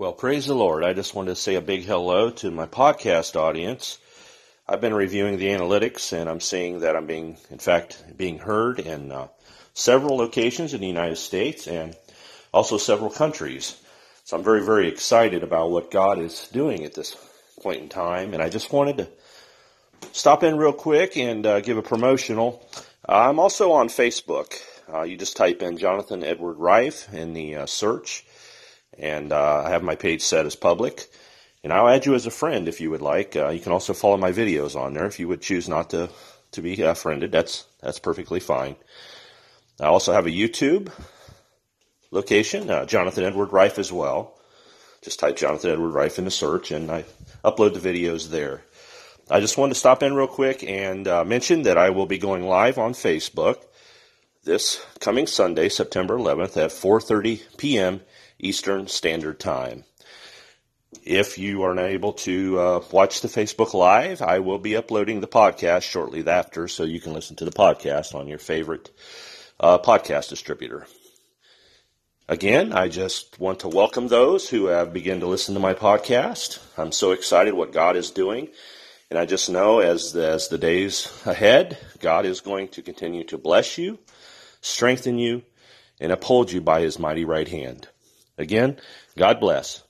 Well, praise the Lord. I just wanted to say a big hello to my podcast audience. I've been reviewing the analytics and I'm seeing that I'm being, in fact, being heard in uh, several locations in the United States and also several countries. So I'm very, very excited about what God is doing at this point in time. And I just wanted to stop in real quick and uh, give a promotional. I'm also on Facebook. Uh, you just type in Jonathan Edward Rife in the uh, search and uh, I have my page set as public. And I'll add you as a friend if you would like. Uh, you can also follow my videos on there if you would choose not to to be uh, friended. That's that's perfectly fine. I also have a YouTube location, uh, Jonathan Edward Rife as well. Just type Jonathan Edward Rife in the search, and I upload the videos there. I just wanted to stop in real quick and uh, mention that I will be going live on Facebook this coming Sunday, September 11th at 4:30 p.m. Eastern Standard Time. If you are not able to uh, watch the Facebook Live, I will be uploading the podcast shortly after, so you can listen to the podcast on your favorite uh, podcast distributor. Again, I just want to welcome those who have begun to listen to my podcast. I'm so excited what God is doing. And I just know as the, as the days ahead, God is going to continue to bless you, strengthen you, and uphold you by his mighty right hand. Again, God bless.